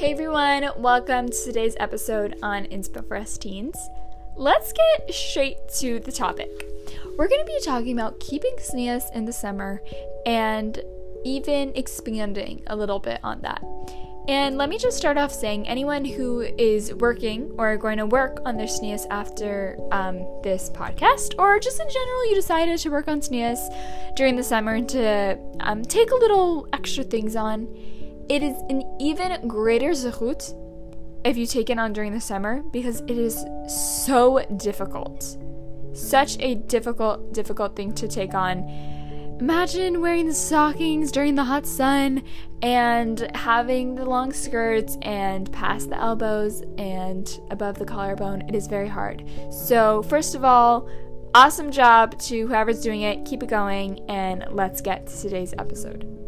Hey everyone, welcome to today's episode on Inspo for Us Teens. Let's get straight to the topic. We're going to be talking about keeping tznius in the summer and even expanding a little bit on that. And let me just start off saying anyone who is working or going to work on their tznius after um, this podcast, or just in general, you decided to work on tznius during the summer to um, take a little extra things on, it is an even greater zechut if you take it on during the summer because it is so difficult. Such a difficult, difficult thing to take on Imagine wearing the stockings during the hot sun and having the long skirts and past the elbows and above the collarbone. It is very hard. So, first of all, awesome job to whoever's doing it. Keep it going, and let's get to today's episode.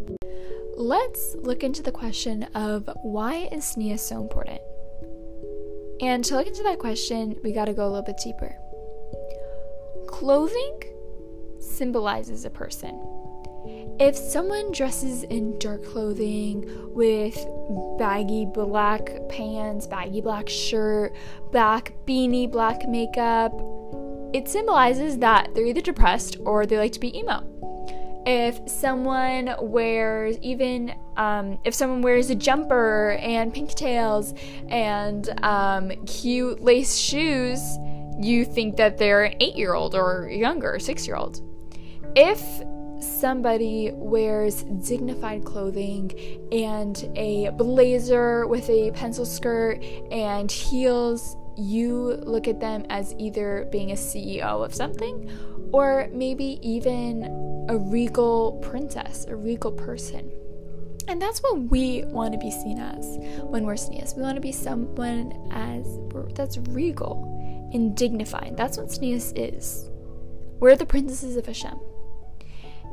Let's look into the question of why is tznius so important? And to look into that question, we got to go a little bit deeper. Clothing symbolizes a person. If someone dresses in dark clothing with baggy black pants, baggy black shirt, black beanie, black makeup, it symbolizes that they're either depressed or they like to be emo. If someone wears even um, if someone wears a jumper and pigtails and um, cute lace shoes, you think that they're an eight year old or younger, six year old. If somebody wears dignified clothing and a blazer with a pencil skirt and heels, you look at them as either being a CEO of something or maybe even a regal princess, a regal person. And that's what we want to be seen as when we're tznius. We want to be someone as that's regal and dignified. That's what tznius is. We're the princesses of Hashem.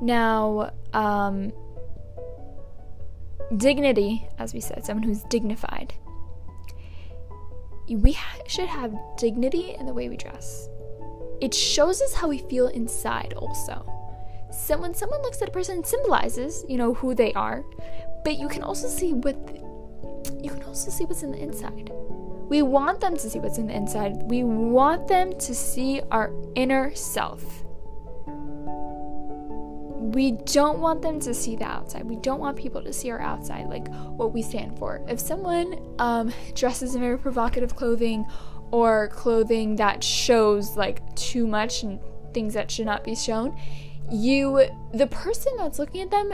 Now, um, dignity, as we said, someone who's dignified. We should have dignity in the way we dress. It shows us how we feel inside, also. So when someone looks at a person, symbolizes, you know, who they are, but you can also see what you can also see what's in the inside. We want them to see what's in the inside. We want them to see our inner self we don't want them to see the outside. We don't want people to see our outside, like what we stand for. If someone um, dresses in very provocative clothing or clothing that shows like too much and things that should not be shown, you, the person that's looking at them,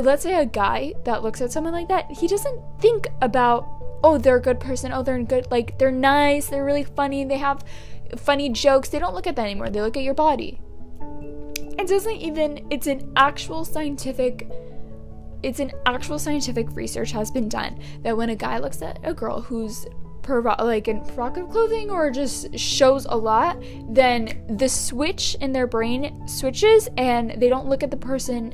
let's say a guy that looks at someone like that, he doesn't think about, oh, they're a good person, oh, they're in good, like they're nice, they're really funny, they have funny jokes. They don't look at that anymore. They look at your body it doesn't even it's an actual scientific it's an actual scientific research has been done that when a guy looks at a girl who's provo- like in provocative clothing or just shows a lot, then the switch in their brain switches and they don't look at the person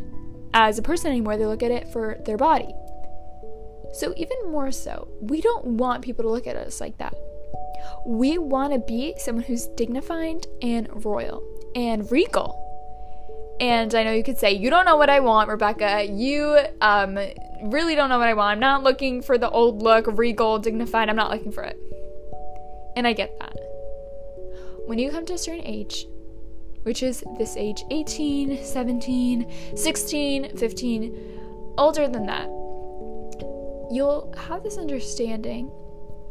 as a person anymore. They look at it for their body. So even more so, we don't want people to look at us like that. We want to be someone who's dignified and royal and regal and I know you could say, You don't know what I want, Rebecca. You um, really don't know what I want. I'm not looking for the old look, regal, dignified. I'm not looking for it. And I get that. When you come to a certain age, which is this age 18, 17, 16, 15, older than that, you'll have this understanding,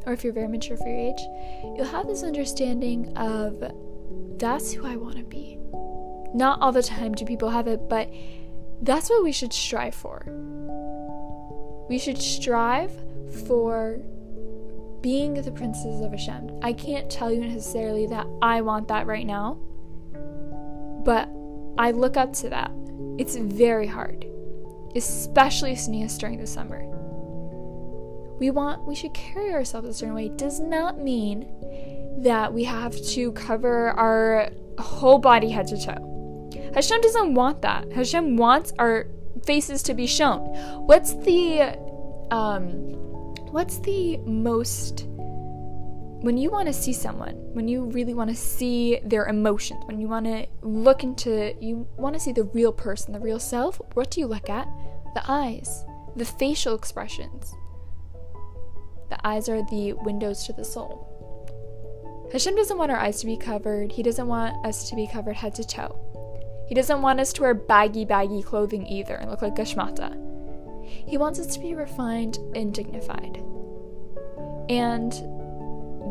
or if you're very mature for your age, you'll have this understanding of that's who I want to be. Not all the time do people have it, but that's what we should strive for. We should strive for being the princess of Hashem. I can't tell you necessarily that I want that right now, but I look up to that. It's very hard, especially tznius during the summer. We want, we should carry ourselves a certain way. It does not mean that we have to cover our whole body head to toe. Hashem doesn't want that. Hashem wants our faces to be shown. What's the um what's the most when you want to see someone, when you really want to see their emotions, when you want to look into you want to see the real person, the real self, what do you look at? The eyes, the facial expressions. The eyes are the windows to the soul. Hashem doesn't want our eyes to be covered. He doesn't want us to be covered head to toe. He doesn't want us to wear baggy, baggy clothing either and look like Gashmata. He wants us to be refined and dignified. And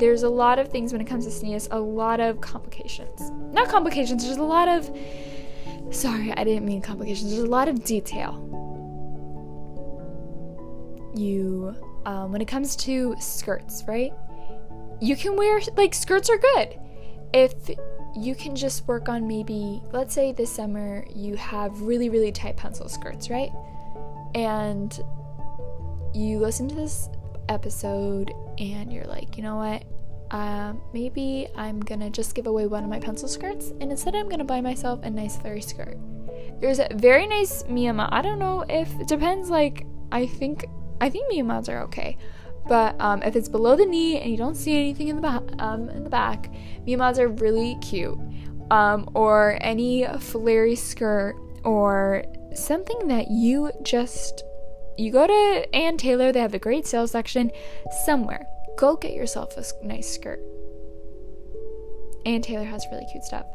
there's a lot of things when it comes to tznius, a lot of complications. Not complications, there's a lot of. Sorry, I didn't mean complications. There's a lot of detail. You, um, when it comes to skirts, right? You can wear, like, skirts are good. If you can just work on maybe, let's say this summer you have really, really tight pencil skirts, right? And you listen to this episode and you're like, you know what? Um, maybe I'm gonna just give away one of my pencil skirts and instead I'm gonna buy myself a nice flary skirt. There's a very nice Miyama. I don't know if it depends. Like I think I think Miyamas are okay, but um, if it's below the knee and you don't see anything in the back, um, in the back, Miyamas are really cute. Um, or any flary skirt or something that you just you go to Ann Taylor, they have a great sales section somewhere. Go get yourself a nice skirt. Ann Taylor has really cute stuff.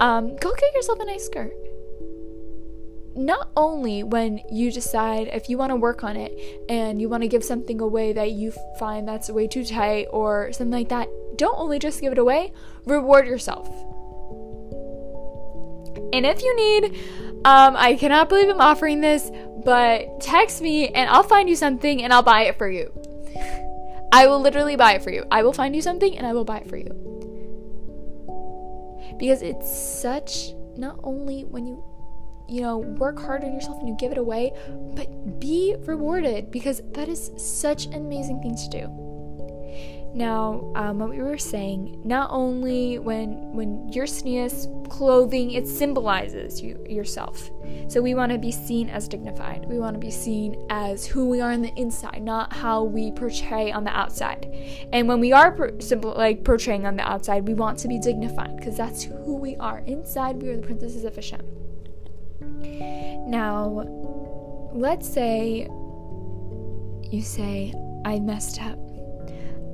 Um, go get yourself a nice skirt. Not only when you decide if you want to work on it and you want to give something away that you find that's way too tight or something like that, don't only just give it away, reward yourself. And if you need, um, I cannot believe I'm offering this, but text me and I'll find you something and I'll buy it for you. I will literally buy it for you. I will find you something and I will buy it for you. Because it's such, not only when you, you know, work hard on yourself and you give it away, but be rewarded because that is such an amazing thing to do. Now, um, what we were saying, not only when when your tznius clothing, it symbolizes you yourself. So we want to be seen as dignified. We want to be seen as who we are on the inside, not how we portray on the outside. And when we are per- simple, like portraying on the outside, we want to be dignified because that's who we are. Inside, we are the princesses of Hashem. Now, let's say you say, I messed up.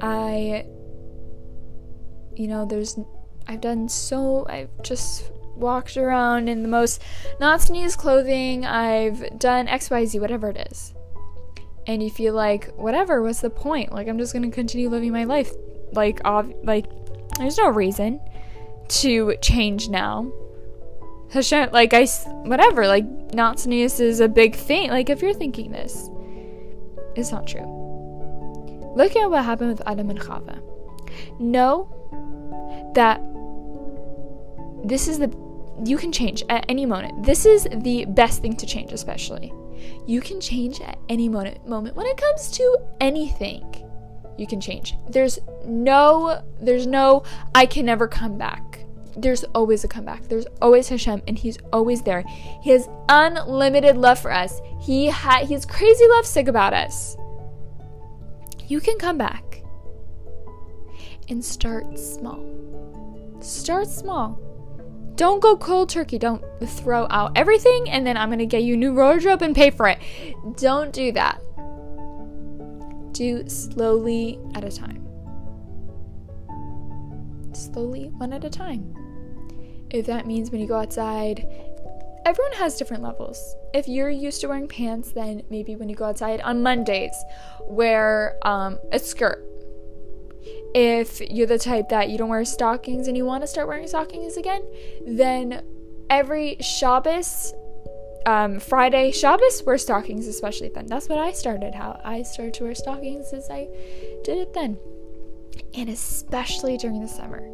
I, you know, there's, I've done so, I've just walked around in the most not tznius clothing, I've done XYZ, whatever it is. And you feel like, whatever, what's the point? Like, I'm just gonna continue living my life. Like, ov- like, there's no reason to change now. Hashem, like, I, whatever, like, tznius is a big thing. Like, if you're thinking this, it's not true. Look at what happened with Adam and Chava. Know that this is the you can change at any moment. This is the best thing to change, especially. You can change at any moment. Moment when it comes to anything, you can change. There's no, there's no, I can never come back. There's always a comeback. There's always Hashem, and He's always there. He has unlimited love for us. He ha- He's crazy love sick about us you can come back and start small. Start small. Don't go cold turkey. Don't throw out everything and then I'm to get you new wardrobe and pay for it. Don't do that. Do slowly at a time. Slowly, one at a time. If that means when you go outside, everyone has different levels. If you're used to wearing pants, then maybe when you go outside on Mondays, wear um, a skirt. If you're the type that you don't wear stockings and you want to start wearing stockings again, then every Shabbos, um, Friday, Shabbos, wear stockings, especially then. That's what I started. How I started to wear stockings as I did it then, and especially during the summer.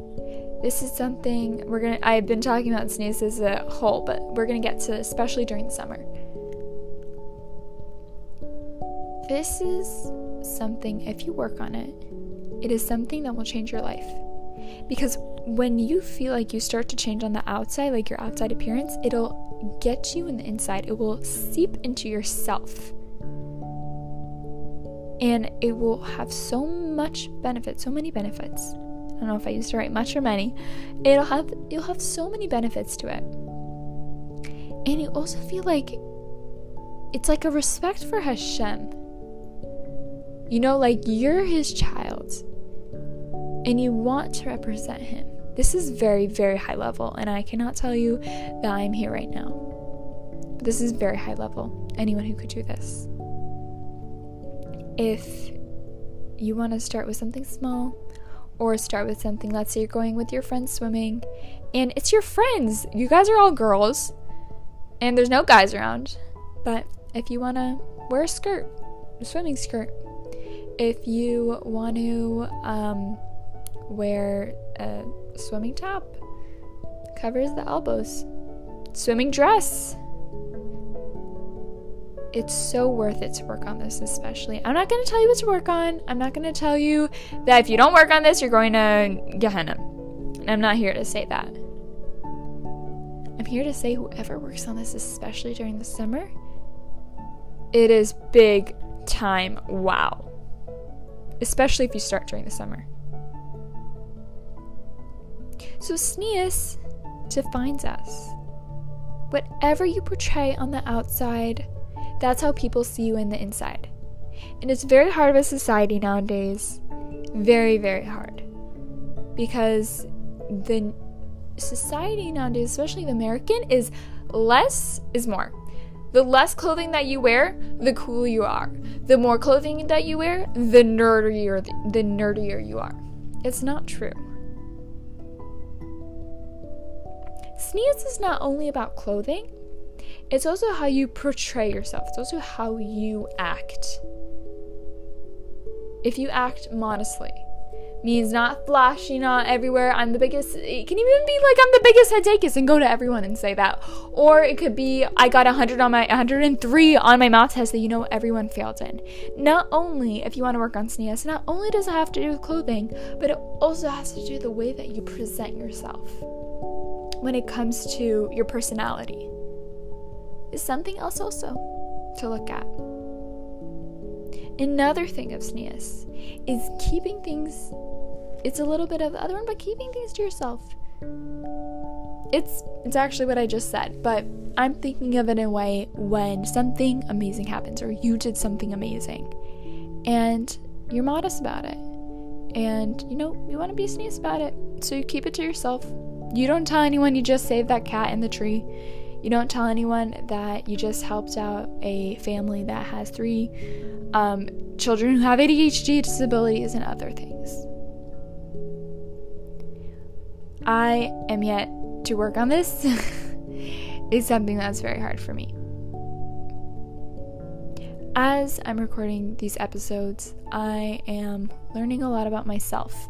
This is something we're gonna. I've been talking about tznius as a whole, but we're gonna get to especially during the summer. This is something, if you work on it, it is something that will change your life. Because when you feel like you start to change on the outside, like your outside appearance, it'll get you in the inside. It will seep into yourself. And it will have so much benefit, so many benefits. I don't know if I used to write much or many. It'll have you'll have so many benefits to it. And you also feel like it's like a respect for Hashem You know, like you're his child and you want to represent him. This is very, very high level, and I cannot tell you that I'm here right now. But this is very high level. Anyone who could do this. If you want to start with something small, or start with something, let's say you're going with your friends swimming, and it's your friends. You guys are all girls, and there's no guys around. But if you want to wear a skirt, a swimming skirt, if you want to um, wear a swimming top, covers the elbows, swimming dress. It's so worth it to work on this, especially. I'm not going to tell you what to work on. I'm not going to tell you that if you don't work on this, you're going to Gehenna. And I'm not here to say that. I'm here to say whoever works on this, especially during the summer, it is big time wow. Especially if you start during the summer. So Tznius defines us. Whatever you portray on the outside, that's how people see you in the inside. And it's very hard of a society nowadays. Very, very hard. Because the society nowadays, especially the American, is less is more. The less clothing that you wear, the cooler you are. The more clothing that you wear, the nerdier the nerdier you are. It's not true. Tznius is not only about clothing, it's also how you portray yourself, it's also how you act. If you act modestly, means not flashy, not everywhere. I'm the biggest. It can even be like I'm the biggest head and go to everyone and say that. Or it could be I got 100 on my 103 on my math test that you know everyone failed in. Not only if you want to work on tznius, not only does it have to do with clothing, but it also has to do with the way that you present yourself when it comes to your personality is something else also to look at. Another thing of tznius is keeping things, it's a little bit of the other one, but keeping things to yourself. It's it's actually what I just said, but I'm thinking of it in a way when something amazing happens or you did something amazing and you're modest about it. And you know, you want to be tznius about it. So you keep it to yourself. You don't tell anyone you just saved that cat in the tree. You don't tell anyone that you just helped out a family that has three um, children who have ADHD disabilities and other things. I am yet to work on this. it's something that's very hard for me. As I'm recording these episodes, I am learning a lot about myself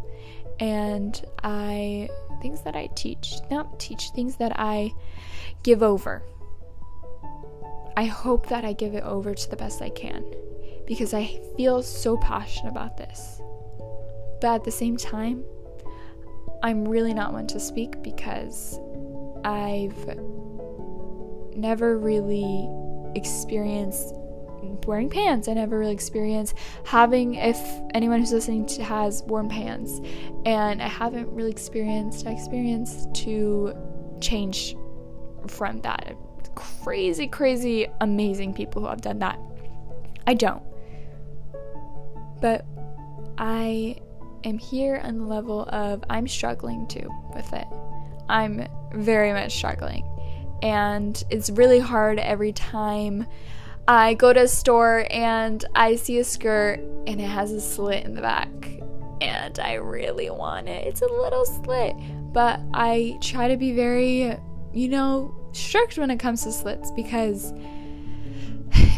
and I things that I teach, not teach, things that I give over. I hope that I give it over to the best I can because I feel so passionate about this. But at the same time, I'm really not one to speak because I've never really experienced wearing pants. I never really experienced having, if anyone who's listening to has worn pants, and I haven't really experienced I experience to change from that. Crazy, crazy, amazing people who have done that. I don't. But I am here on the level of I'm struggling too with it. I'm very much struggling. And it's really hard every time I go to a store and I see a skirt and it has a slit in the back. And I really want it. It's a little slit. But I try to be very, you know, strict when it comes to slits because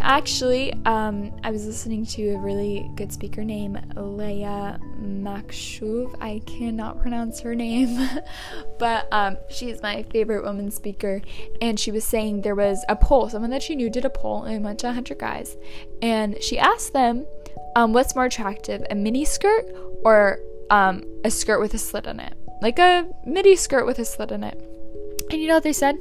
actually, um, I was listening to a really good speaker named Leah Makshuv. I cannot pronounce her name, but um, she is my favorite woman speaker. And she was saying there was a poll, someone that she knew did a poll and went to 100 guys. And she asked them, um, what's more attractive, a mini skirt or um, a skirt with a slit in it? Like a midi skirt with a slit in it. And you know what they said?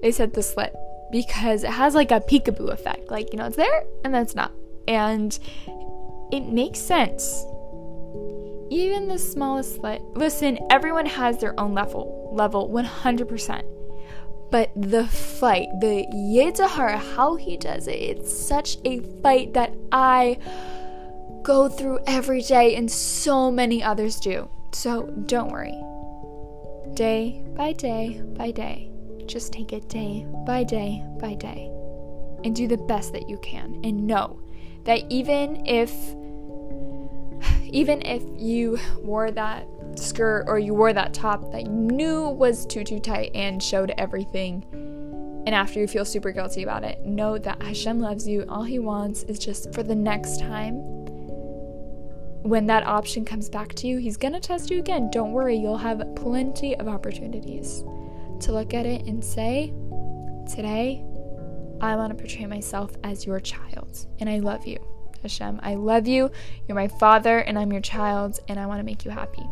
They said the slit because it has like a peekaboo effect. Like, you know, it's there and then it's not. And it makes sense. Even the smallest slit. Listen, everyone has their own level, level 100%. But the fight, the Yetzer Hara, how he does it, it's such a fight that I go through every day, and so many others do. So don't worry. Day by day by day, just take it day by day by day and do the best that you can. And know that even if even if you wore that skirt or you wore that top that you knew was too too tight and showed everything and after you feel super guilty about it know that Hashem loves you all he wants is just for the next time when that option comes back to you he's gonna test you again don't worry you'll have plenty of opportunities to look at it and say today I want to portray myself as your child and I love you Hashem I love you you're my father and I'm your child and I want to make you happy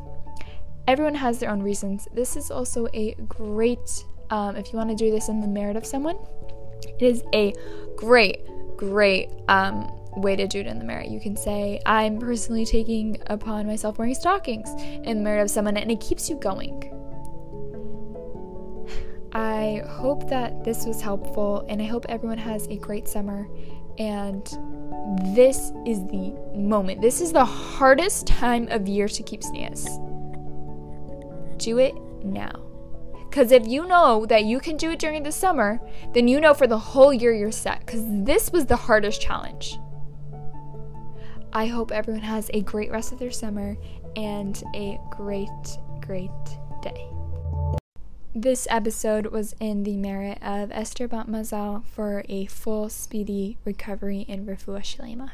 everyone has their own reasons. This is also a great, um, if you want to do this in the merit of someone, it is a great, great um, way to do it in the merit. You can say, I'm personally taking upon myself wearing stockings in the merit of someone, and it keeps you going. I hope that this was helpful, and I hope everyone has a great summer. And this is the moment. This is the hardest time of year to keep tznius do it now. Because if you know that you can do it during the summer, then you know for the whole year you're set. Because this was the hardest challenge. I hope everyone has a great rest of their summer and a great, great day. This episode was in the merit of Esther Bat Mazal for a full, speedy recovery in Refuah Shalema.